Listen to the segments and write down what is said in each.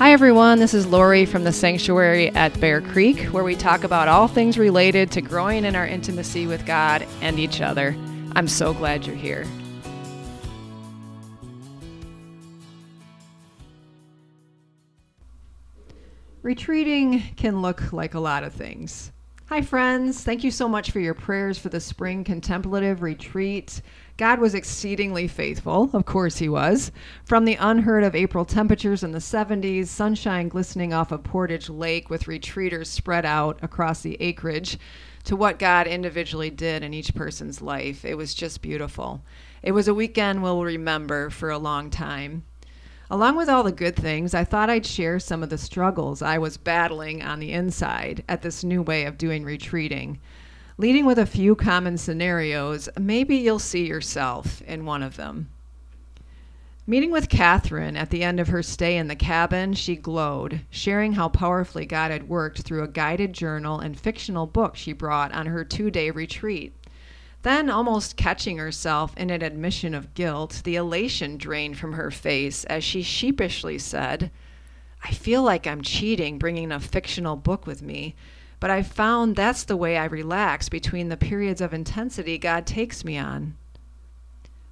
Hi, everyone. This is Lori from the Sanctuary at Bear Creek, where we talk about all things related to growing in our intimacy with God and each other. I'm so glad you're here. Retreating can look like a lot of things. Hi, friends. Thank you so much for your prayers for the spring contemplative retreat. God was exceedingly faithful. Of course, He was. From the unheard of April temperatures in the 70s, sunshine glistening off of Portage Lake with retreaters spread out across the acreage, to what God individually did in each person's life. It was just beautiful. It was a weekend we'll remember for a long time. Along with all the good things, I thought I'd share some of the struggles I was battling on the inside at this new way of doing retreating. Leading with a few common scenarios, maybe you'll see yourself in one of them. Meeting with Catherine at the end of her stay in the cabin, she glowed, sharing how powerfully God had worked through a guided journal and fictional book she brought on her two day retreat. Then, almost catching herself in an admission of guilt, the elation drained from her face as she sheepishly said, I feel like I'm cheating bringing a fictional book with me, but I've found that's the way I relax between the periods of intensity God takes me on.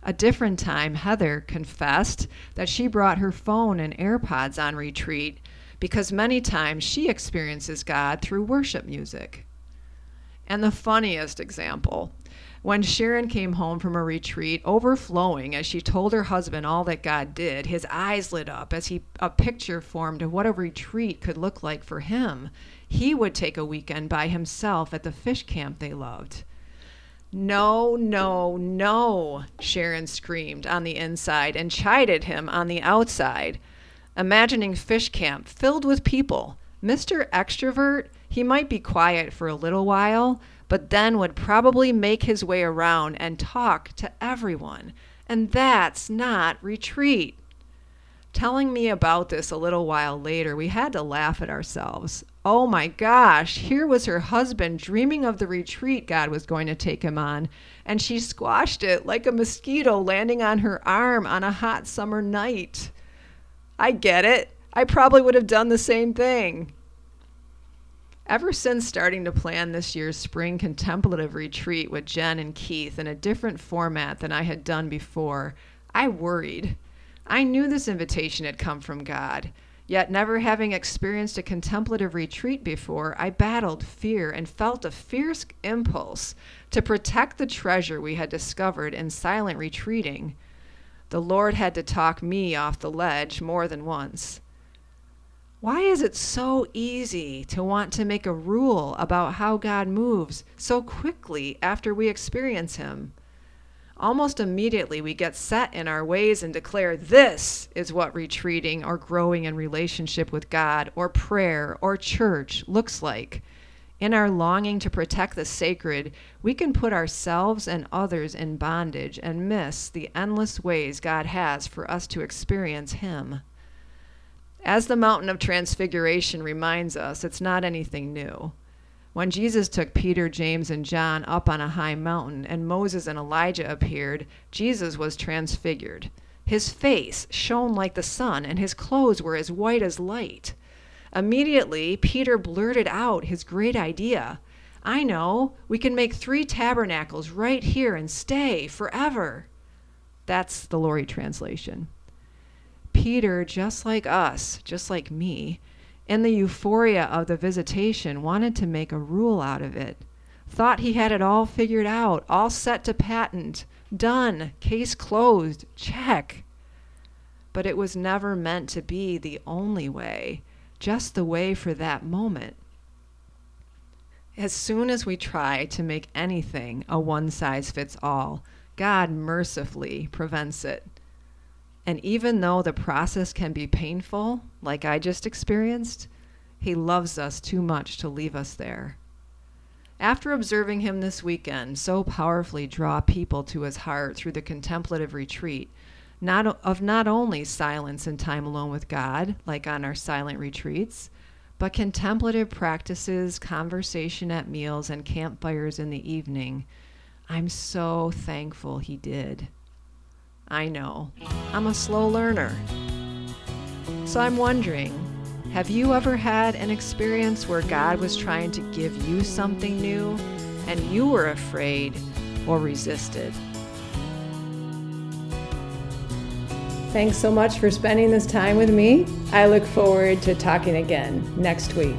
A different time, Heather confessed that she brought her phone and AirPods on retreat because many times she experiences God through worship music. And the funniest example when Sharon came home from a retreat, overflowing as she told her husband all that God did, his eyes lit up as he a picture formed of what a retreat could look like for him. He would take a weekend by himself at the fish camp they loved. No, no, no, Sharon screamed on the inside and chided him on the outside, imagining fish camp filled with people. Mr. Extrovert, he might be quiet for a little while, but then would probably make his way around and talk to everyone. And that's not retreat. Telling me about this a little while later, we had to laugh at ourselves. Oh my gosh, here was her husband dreaming of the retreat God was going to take him on, and she squashed it like a mosquito landing on her arm on a hot summer night. I get it. I probably would have done the same thing. Ever since starting to plan this year's spring contemplative retreat with Jen and Keith in a different format than I had done before, I worried. I knew this invitation had come from God, yet, never having experienced a contemplative retreat before, I battled fear and felt a fierce impulse to protect the treasure we had discovered in silent retreating. The Lord had to talk me off the ledge more than once. Why is it so easy to want to make a rule about how God moves so quickly after we experience Him? Almost immediately, we get set in our ways and declare this is what retreating or growing in relationship with God or prayer or church looks like. In our longing to protect the sacred, we can put ourselves and others in bondage and miss the endless ways God has for us to experience Him. As the mountain of transfiguration reminds us, it's not anything new. When Jesus took Peter, James, and John up on a high mountain and Moses and Elijah appeared, Jesus was transfigured. His face shone like the sun, and his clothes were as white as light. Immediately, Peter blurted out his great idea I know, we can make three tabernacles right here and stay forever. That's the Lori translation. Peter, just like us, just like me, in the euphoria of the visitation, wanted to make a rule out of it. Thought he had it all figured out, all set to patent. Done. Case closed. Check. But it was never meant to be the only way, just the way for that moment. As soon as we try to make anything a one size fits all, God mercifully prevents it. And even though the process can be painful, like I just experienced, He loves us too much to leave us there. After observing Him this weekend so powerfully draw people to His heart through the contemplative retreat, not of not only silence and time alone with God, like on our silent retreats, but contemplative practices, conversation at meals, and campfires in the evening, I'm so thankful He did. I know. I'm a slow learner. So I'm wondering Have you ever had an experience where God was trying to give you something new and you were afraid or resisted? Thanks so much for spending this time with me. I look forward to talking again next week.